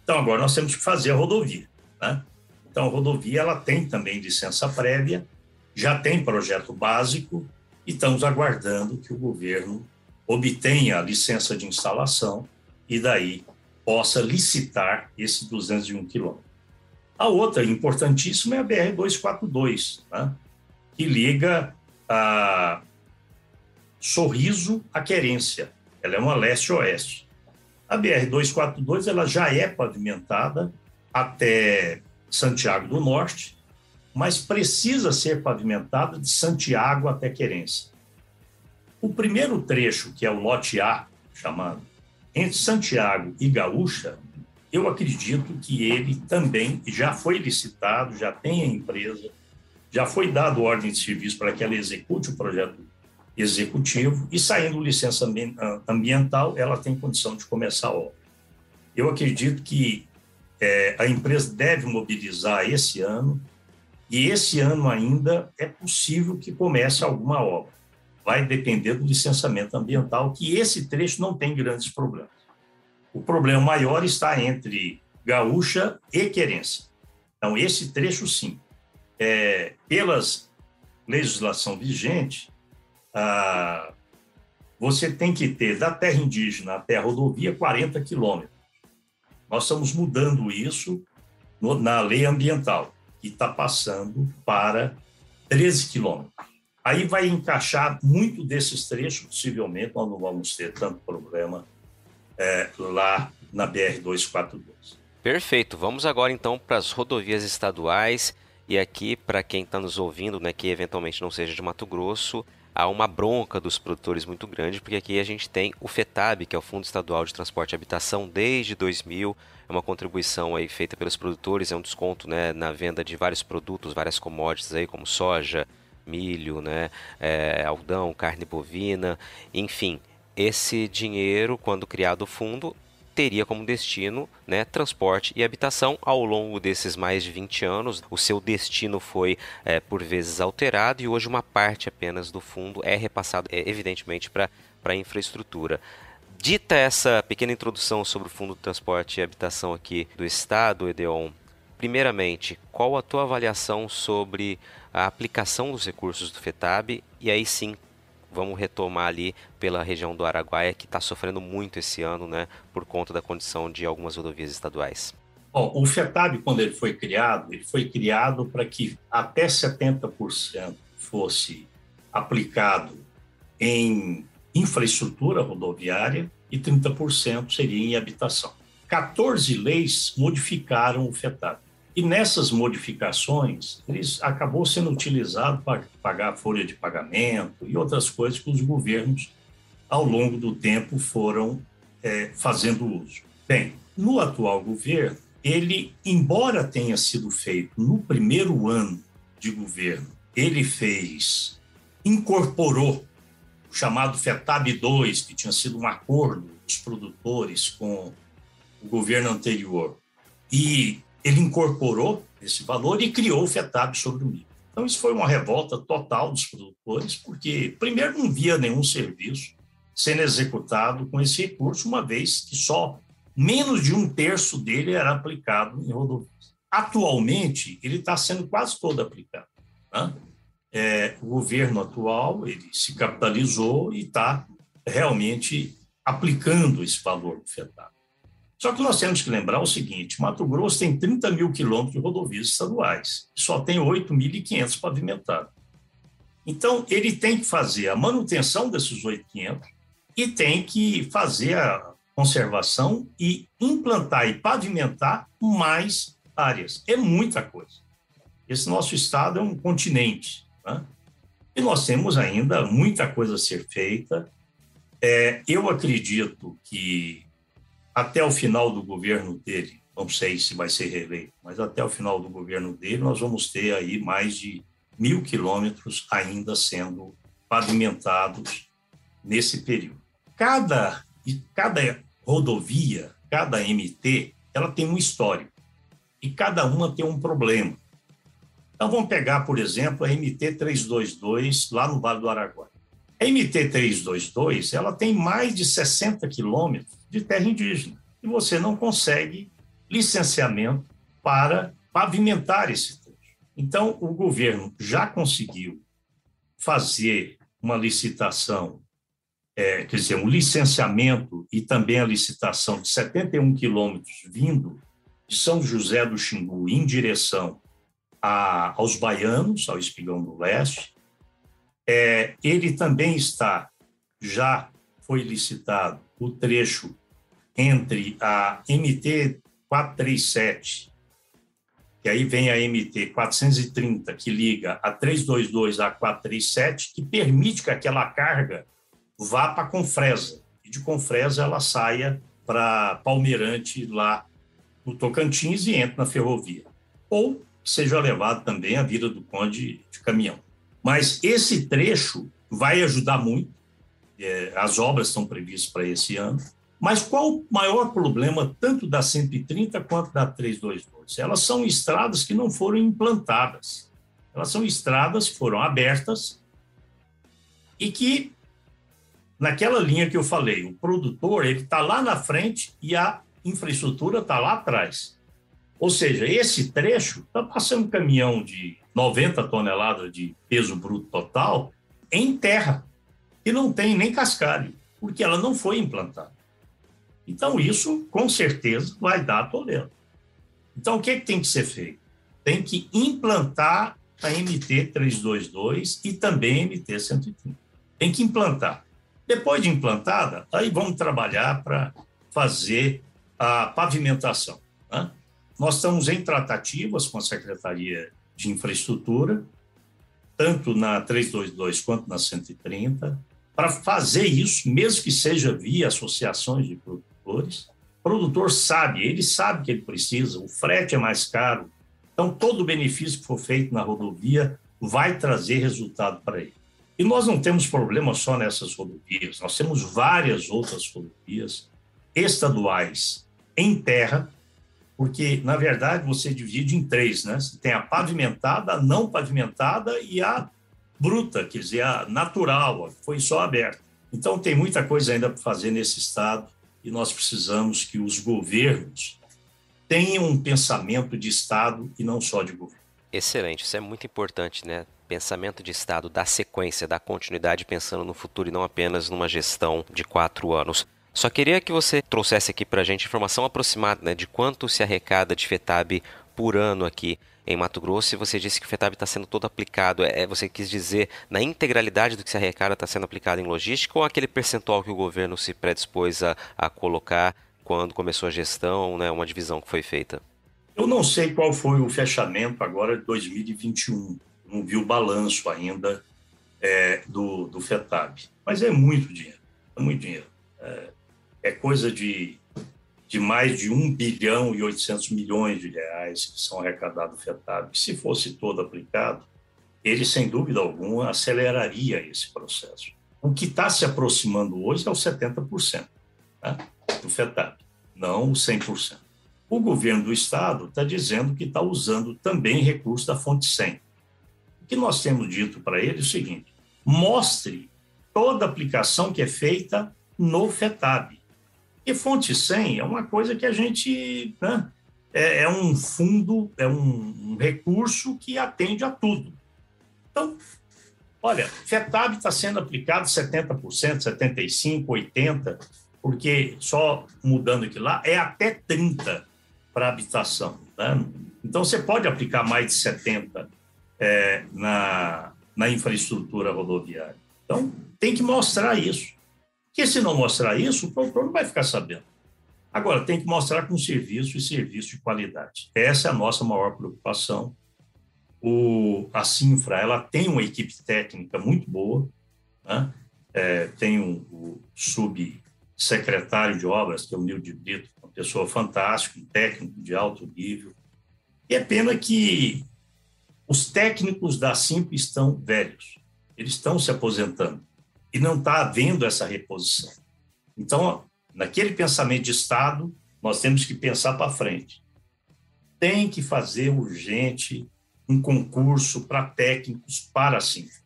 Então, agora nós temos que fazer a rodovia. Né? Então, a rodovia ela tem também licença prévia, já tem projeto básico e estamos aguardando que o governo obtenha a licença de instalação e daí possa licitar esses 201 quilômetros. A outra importantíssima é a BR-242, né? que liga a Sorriso à Querência. Ela é uma leste-oeste. A BR-242 ela já é pavimentada até Santiago do Norte, mas precisa ser pavimentada de Santiago até Querência. O primeiro trecho, que é o lote A, chamado, entre Santiago e Gaúcha, eu acredito que ele também já foi licitado, já tem a empresa, já foi dado ordem de serviço para que ela execute o projeto executivo e saindo licença ambiental, ela tem condição de começar a obra. Eu acredito que é, a empresa deve mobilizar esse ano e esse ano ainda é possível que comece alguma obra. Vai depender do licenciamento ambiental, que esse trecho não tem grandes problemas. O problema maior está entre Gaúcha e Querência. Então, esse trecho, sim. É, pelas legislação vigente, ah, você tem que ter da terra indígena até a rodovia 40 quilômetros. Nós estamos mudando isso no, na lei ambiental, que está passando para 13 quilômetros. Aí vai encaixar muito desses trechos, possivelmente nós não vamos ter tanto problema é, lá na BR-242. Perfeito. Vamos agora então para as rodovias estaduais. E aqui, para quem está nos ouvindo, né, que eventualmente não seja de Mato Grosso, há uma bronca dos produtores muito grande, porque aqui a gente tem o FETAB, que é o Fundo Estadual de Transporte e Habitação, desde 2000. É uma contribuição aí feita pelos produtores, é um desconto né, na venda de vários produtos, várias commodities aí, como soja, milho, né, é, algodão, carne bovina, enfim, esse dinheiro, quando criado o fundo, teria como destino né, transporte e habitação. Ao longo desses mais de 20 anos, o seu destino foi, é, por vezes, alterado e hoje uma parte apenas do fundo é repassado, é, evidentemente, para a infraestrutura. Dita essa pequena introdução sobre o Fundo de Transporte e Habitação aqui do Estado, Edeon, primeiramente, qual a tua avaliação sobre a aplicação dos recursos do FETAB e aí sim vamos retomar ali pela região do Araguaia, que está sofrendo muito esse ano, né, por conta da condição de algumas rodovias estaduais. Bom, o FETAB, quando ele foi criado, ele foi criado para que até 70% fosse aplicado em infraestrutura rodoviária e 30% seria em habitação. 14 leis modificaram o FETAB. E nessas modificações, eles acabou sendo utilizado para pagar folha de pagamento e outras coisas que os governos, ao longo do tempo, foram é, fazendo uso. Bem, no atual governo, ele, embora tenha sido feito no primeiro ano de governo, ele fez, incorporou o chamado FETAB 2, que tinha sido um acordo dos produtores com o governo anterior, e ele incorporou esse valor e criou o FETAB sobre o milho. Então, isso foi uma revolta total dos produtores, porque, primeiro, não via nenhum serviço sendo executado com esse recurso, uma vez que só menos de um terço dele era aplicado em rodovias. Atualmente, ele está sendo quase todo aplicado. Né? É, o governo atual ele se capitalizou e está realmente aplicando esse valor do FETAB. Só que nós temos que lembrar o seguinte: Mato Grosso tem 30 mil quilômetros de rodovias estaduais, só tem 8.500 pavimentados. Então, ele tem que fazer a manutenção desses 8.500 e tem que fazer a conservação e implantar e pavimentar mais áreas. É muita coisa. Esse nosso estado é um continente. Né? E nós temos ainda muita coisa a ser feita. É, eu acredito que até o final do governo dele, não sei se vai ser reeleito, mas até o final do governo dele, nós vamos ter aí mais de mil quilômetros ainda sendo pavimentados nesse período. Cada, cada rodovia, cada MT, ela tem um histórico e cada uma tem um problema. Então vamos pegar, por exemplo, a MT 322 lá no Vale do Araguaia. A MT 322, ela tem mais de 60 quilômetros de terra indígena. E você não consegue licenciamento para pavimentar esse trecho. Então, o governo já conseguiu fazer uma licitação, é, quer dizer, um licenciamento e também a licitação de 71 quilômetros vindo de São José do Xingu em direção a, aos baianos, ao Espigão do Leste. É, ele também está, já foi licitado o trecho entre a MT 437, que aí vem a MT 430, que liga a 322 a 437, que permite que aquela carga vá para Confresa, e de Confresa ela saia para Palmeirante, lá no Tocantins, e entre na ferrovia. Ou seja levado também a vida do Conde de caminhão. Mas esse trecho vai ajudar muito, é, as obras estão previstas para esse ano, mas qual o maior problema, tanto da 130 quanto da 322? Elas são estradas que não foram implantadas. Elas são estradas que foram abertas e que, naquela linha que eu falei, o produtor ele está lá na frente e a infraestrutura está lá atrás. Ou seja, esse trecho está passando caminhão de 90 toneladas de peso bruto total em terra e não tem nem cascalho, porque ela não foi implantada. Então, isso, com certeza, vai dar toledo. Então, o que, é que tem que ser feito? Tem que implantar a MT-322 e também a MT-130. Tem que implantar. Depois de implantada, aí vamos trabalhar para fazer a pavimentação. Né? Nós estamos em tratativas com a Secretaria de Infraestrutura, tanto na 322 quanto na 130, para fazer isso, mesmo que seja via associações de produtores. O produtor sabe, ele sabe que ele precisa, o frete é mais caro. Então, todo o benefício que for feito na rodovia vai trazer resultado para ele. E nós não temos problema só nessas rodovias, nós temos várias outras rodovias estaduais em terra, porque, na verdade, você divide em três, né? Você tem a pavimentada, a não pavimentada e a bruta, quer dizer, a natural, a que foi só aberta. Então, tem muita coisa ainda para fazer nesse estado e nós precisamos que os governos tenham um pensamento de Estado e não só de governo. Excelente, isso é muito importante, né? Pensamento de Estado, da sequência, da continuidade, pensando no futuro e não apenas numa gestão de quatro anos. Só queria que você trouxesse aqui para a gente informação aproximada né, de quanto se arrecada de FETAB por ano aqui em Mato Grosso. E você disse que o FETAB está sendo todo aplicado. É, você quis dizer na integralidade do que se arrecada está sendo aplicado em logística ou aquele percentual que o governo se predispôs a, a colocar quando começou a gestão, né, uma divisão que foi feita? Eu não sei qual foi o fechamento agora de 2021. Não vi o balanço ainda é, do, do FETAB. Mas é muito dinheiro. É muito dinheiro. É, é coisa de, de mais de 1 bilhão e 800 milhões de reais que são arrecadados do FETAB. Se fosse todo aplicado, ele, sem dúvida alguma, aceleraria esse processo. O que está se aproximando hoje é o 70% né, do FETAB, não o 100%. O governo do Estado está dizendo que está usando também recursos da fonte 100. O que nós temos dito para ele é o seguinte: mostre toda aplicação que é feita no FETAB. E fonte 100 é uma coisa que a gente. Né, é, é, um fundo, é um, um, recurso que atende a tudo. Então, olha, FETAB está sendo aplicado 70%, 75%, 80%, porque só mudando aqui lá, é até 30% para habitação. Né? Então, você pode aplicar mais de 70% é, na, na infraestrutura rodoviária. Então, tem que mostrar isso. Porque se não mostrar isso, o produtor não vai ficar sabendo. Agora, tem que mostrar com serviço e serviço de qualidade. Essa é a nossa maior preocupação. O, a Sinfra ela tem uma equipe técnica muito boa, né? é, tem um, o subsecretário de obras, que é o Nilde Brito, uma pessoa fantástica, um técnico de alto nível. E é pena que os técnicos da Sinfra estão velhos, eles estão se aposentando e não está havendo essa reposição. Então, naquele pensamento de Estado, nós temos que pensar para frente. Tem que fazer urgente um concurso para técnicos para a Simpla.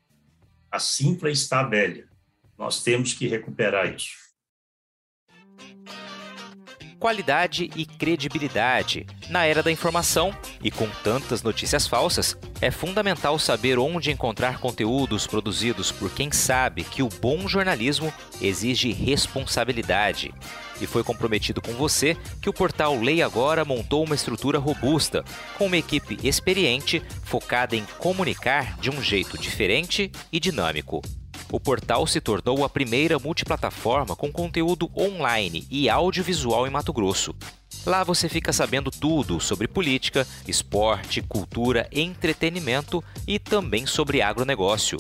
A Simpla está velha. Nós temos que recuperar isso qualidade e credibilidade. Na era da informação e com tantas notícias falsas, é fundamental saber onde encontrar conteúdos produzidos por quem sabe que o bom jornalismo exige responsabilidade. E foi comprometido com você que o portal Lei Agora montou uma estrutura robusta, com uma equipe experiente focada em comunicar de um jeito diferente e dinâmico o portal se tornou a primeira multiplataforma com conteúdo online e audiovisual em Mato Grosso. Lá você fica sabendo tudo sobre política, esporte, cultura, entretenimento e também sobre agronegócio.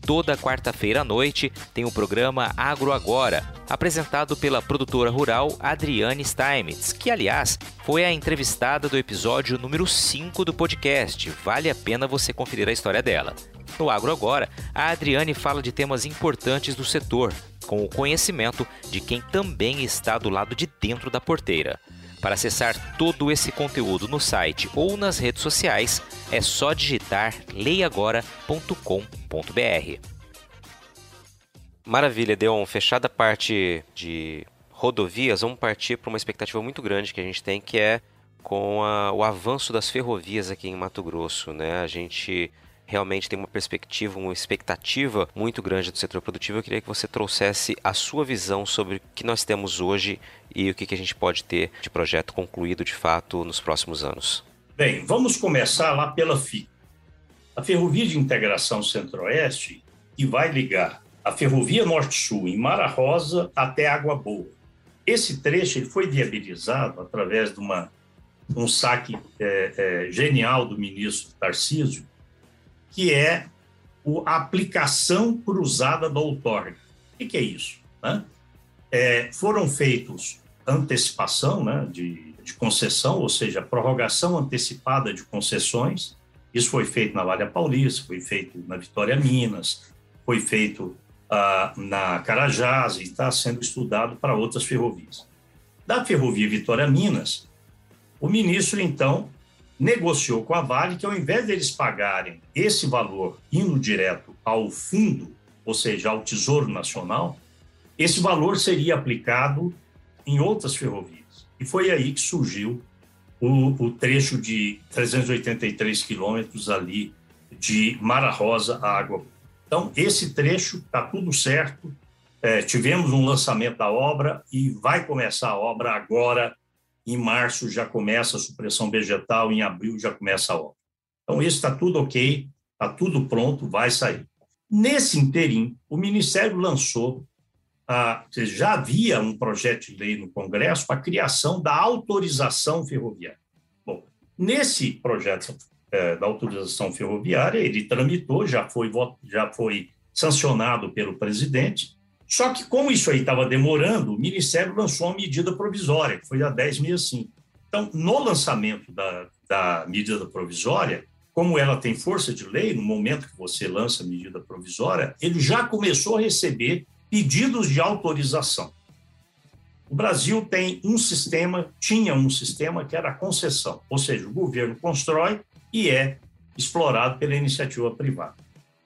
Toda quarta-feira à noite tem o programa Agro Agora, apresentado pela produtora rural Adriane Steinmetz, que, aliás, foi a entrevistada do episódio número 5 do podcast. Vale a pena você conferir a história dela. No Agro Agora, a Adriane fala de temas importantes do setor, com o conhecimento de quem também está do lado de dentro da porteira. Para acessar todo esse conteúdo no site ou nas redes sociais, é só digitar leiagora.com.br. Maravilha, Deon. Fechada a parte de rodovias, vamos partir para uma expectativa muito grande que a gente tem, que é com a, o avanço das ferrovias aqui em Mato Grosso. Né? A gente realmente tem uma perspectiva, uma expectativa muito grande do setor produtivo. Eu queria que você trouxesse a sua visão sobre o que nós temos hoje e o que, a gente pode ter de projeto concluído de fato nos próximos anos. Bem, vamos começar lá pela FI. A Ferrovia de Integração Centro-Oeste, que vai ligar a Ferrovia Norte-Sul em Mara Rosa até Água Boa. Esse trecho ele foi viabilizado através de uma, um saque é, é, genial do ministro Tarcísio, que é a aplicação cruzada da outorga. O que é isso? Né? É, foram feitos antecipação né, de, de concessão, ou seja, prorrogação antecipada de concessões, Isso foi feito na Malha Paulista, foi feito na Vitória Minas, foi feito ah, na Carajás e está sendo estudado para outras ferrovias. Da ferrovia Vitória Minas, o ministro, então, negociou com a Vale que, ao invés deles pagarem esse valor indo direto ao fundo, ou seja, ao Tesouro Nacional, esse valor seria aplicado em outras ferrovias. E foi aí que surgiu o, o trecho de 383 quilômetros ali de Mara Rosa a Água. Então, esse trecho está tudo certo. É, tivemos um lançamento da obra e vai começar a obra agora em março já começa a supressão vegetal, em abril já começa a obra. Então, isso está tudo ok, está tudo pronto, vai sair. Nesse interim, o Ministério lançou, ah, já havia um projeto de lei no Congresso para a criação da autorização ferroviária. Bom, nesse projeto é, da autorização ferroviária, ele tramitou, já foi, já foi sancionado pelo presidente, só que, como isso aí estava demorando, o Ministério lançou uma medida provisória, que foi a 1065. Então, no lançamento da, da medida provisória, como ela tem força de lei, no momento que você lança a medida provisória, ele já começou a receber pedidos de autorização. O Brasil tem um sistema, tinha um sistema que era a concessão, ou seja, o governo constrói e é explorado pela iniciativa privada.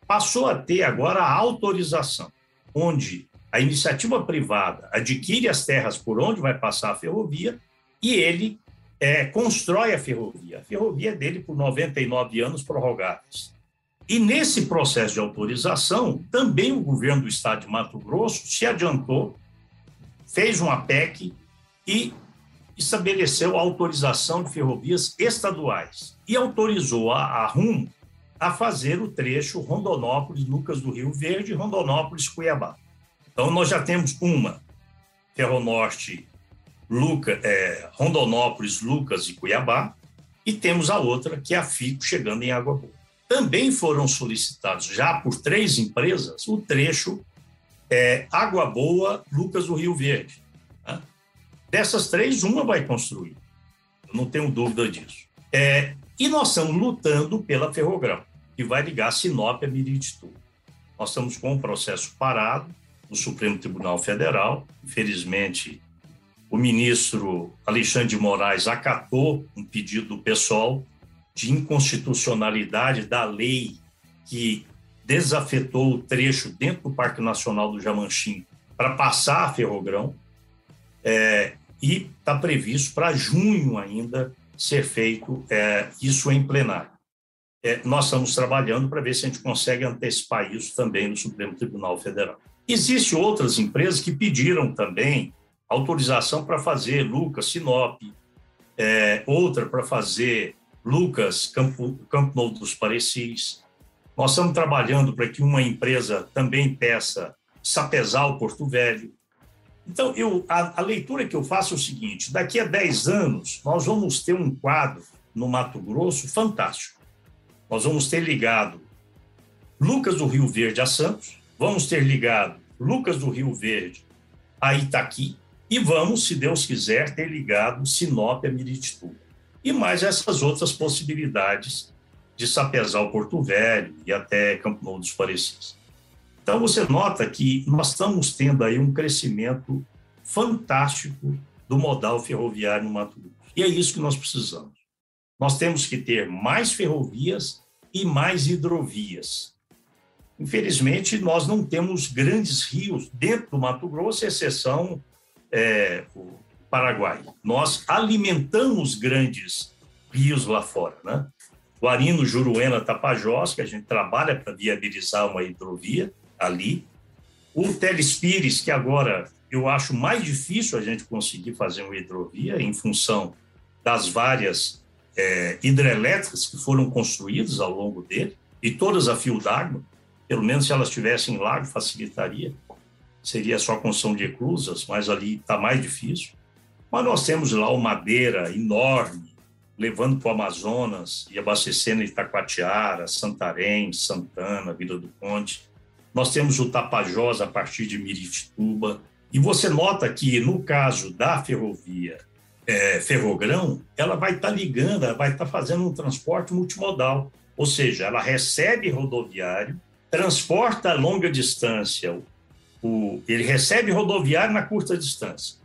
Passou a ter agora a autorização, onde a iniciativa privada adquire as terras por onde vai passar a ferrovia e ele é, constrói a ferrovia. A ferrovia é dele por 99 anos prorrogados. E nesse processo de autorização, também o governo do estado de Mato Grosso se adiantou, fez uma PEC e estabeleceu a autorização de ferrovias estaduais e autorizou a, a RUM a fazer o trecho Rondonópolis-Lucas do Rio Verde, Rondonópolis-Cuiabá. Então, nós já temos uma, Ferronorte, Luca, é, Rondonópolis, Lucas e Cuiabá, e temos a outra, que é a FICO, chegando em Água Boa. Também foram solicitados, já por três empresas, o trecho é, Água Boa, Lucas do Rio Verde. Né? Dessas três, uma vai construir. Eu não tenho dúvida disso. É, e nós estamos lutando pela Ferrogrão, que vai ligar Sinop a Miritituba. Nós estamos com o processo parado, no Supremo Tribunal Federal. Infelizmente, o ministro Alexandre de Moraes acatou um pedido do PSOL de inconstitucionalidade da lei que desafetou o trecho dentro do Parque Nacional do Jamanchim para passar a Ferrogrão, é, e está previsto para junho ainda ser feito é, isso em plenário. É, nós estamos trabalhando para ver se a gente consegue antecipar isso também no Supremo Tribunal Federal. Existem outras empresas que pediram também autorização para fazer Lucas Sinop, é, outra para fazer Lucas Campo, Campo Novo dos Parecis. Nós estamos trabalhando para que uma empresa também peça Sapezal Porto Velho. Então, eu, a, a, leitura que eu faço é o seguinte: daqui a 10 anos, nós vamos ter um quadro no Mato Grosso fantástico. Nós vamos ter ligado Lucas do Rio Verde a Santos, vamos ter ligado Lucas do Rio Verde a Itaqui e vamos, se Deus quiser, ter ligado Sinop a Miritituba. E mais essas outras possibilidades de Sapezal Porto Velho e até Campo Novo dos Parecis. Então você nota que nós estamos tendo aí um crescimento fantástico do modal ferroviário no Mato Grosso. E é isso que nós precisamos. Nós temos que ter mais ferrovias e mais hidrovias. Infelizmente, nós não temos grandes rios dentro do Mato Grosso, exceção é, o Paraguai. Nós alimentamos grandes rios lá fora, né? Guarino, Juruena, Tapajós, que a gente trabalha para viabilizar uma hidrovia ali. O Telespires, que agora eu acho mais difícil a gente conseguir fazer uma hidrovia em função das várias é, hidrelétricas que foram construídas ao longo dele, e todas a fio d'água. Pelo menos se elas tivessem lago, facilitaria. Seria só construção de eclusas, mas ali está mais difícil. Mas nós temos lá o Madeira enorme, levando para o Amazonas e abastecendo Itacoatiara, Santarém, Santana, Vila do Conde. Nós temos o Tapajós a partir de Miritituba. E você nota que, no caso da ferrovia é, Ferrogrão, ela vai estar tá ligando, ela vai estar tá fazendo um transporte multimodal Ou seja, ela recebe rodoviário, transporta a longa distância, o, ele recebe rodoviário na curta distância,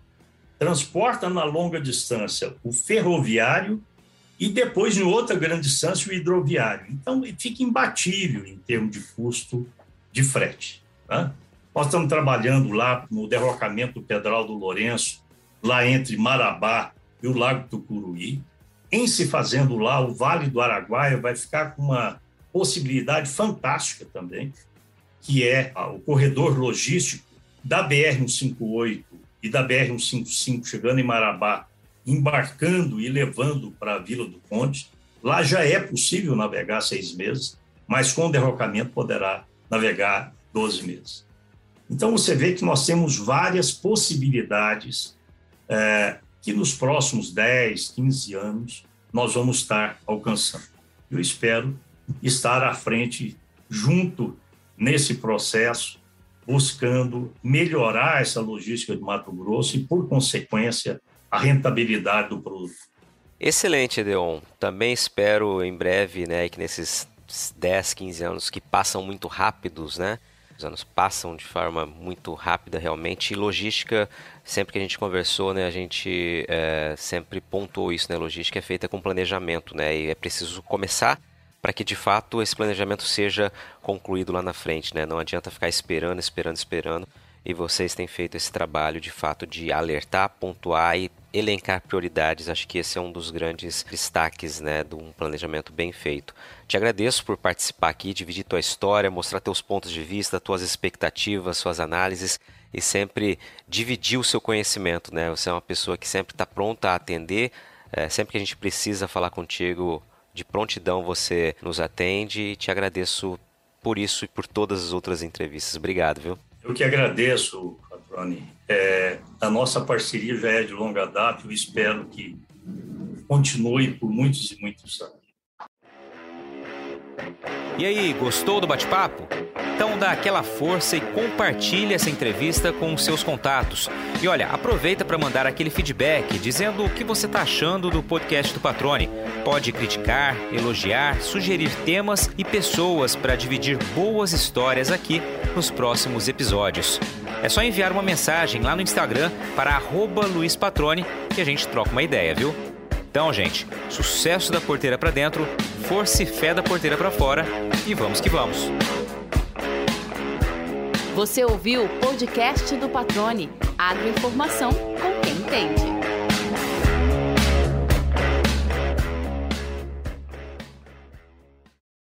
transporta na longa distância o ferroviário e depois, em outra grande distância, o hidroviário. Então, fica imbatível em termos de custo de frete. Tá? Nós estamos trabalhando lá no derrocamento do Pedral do Lourenço, lá entre Marabá e o Lago Tucuruí. Em se fazendo lá, o Vale do Araguaia vai ficar com uma possibilidade fantástica também, que é o corredor logístico da BR-158 e da BR-155 chegando em Marabá, embarcando e levando para a Vila do Conde. Lá já é possível navegar seis meses, mas com derrocamento poderá navegar 12 meses. Então você vê que nós temos várias possibilidades é, que nos próximos 10, 15 anos nós vamos estar alcançando. Eu espero estar à frente, junto nesse processo, buscando melhorar essa logística de Mato Grosso e, por consequência, a rentabilidade do produto. Excelente, Edeon. Também espero em breve né, que nesses 10, 15 anos que passam muito rápidos, né? Os anos passam de forma muito rápida realmente. E logística, sempre que a gente conversou, né, a gente é, sempre pontuou isso, né? Logística é feita com planejamento, né? E é preciso começar para que de fato esse planejamento seja concluído lá na frente, né? Não adianta ficar esperando, esperando, esperando. E vocês têm feito esse trabalho de fato de alertar, pontuar e elencar prioridades. Acho que esse é um dos grandes destaques né, de um planejamento bem feito. Te agradeço por participar aqui, dividir tua história, mostrar teus pontos de vista, tuas expectativas, suas análises e sempre dividir o seu conhecimento. Né? Você é uma pessoa que sempre está pronta a atender. É, sempre que a gente precisa falar contigo, de prontidão você nos atende e te agradeço por isso e por todas as outras entrevistas. Obrigado, viu? Eu que agradeço, Patrone. É, a nossa parceria já é de longa data, eu espero que continue por muitos e muitos anos. E aí, gostou do bate-papo? Então dá aquela força e compartilhe essa entrevista com os seus contatos. E olha, aproveita para mandar aquele feedback dizendo o que você está achando do podcast do Patrone. Pode criticar, elogiar, sugerir temas e pessoas para dividir boas histórias aqui nos próximos episódios. É só enviar uma mensagem lá no Instagram para @luispatrone que a gente troca uma ideia, viu? Então, gente, sucesso da porteira para dentro, força e fé da porteira para fora e vamos que vamos. Você ouviu o podcast do Patrone, agroinformação com quem entende.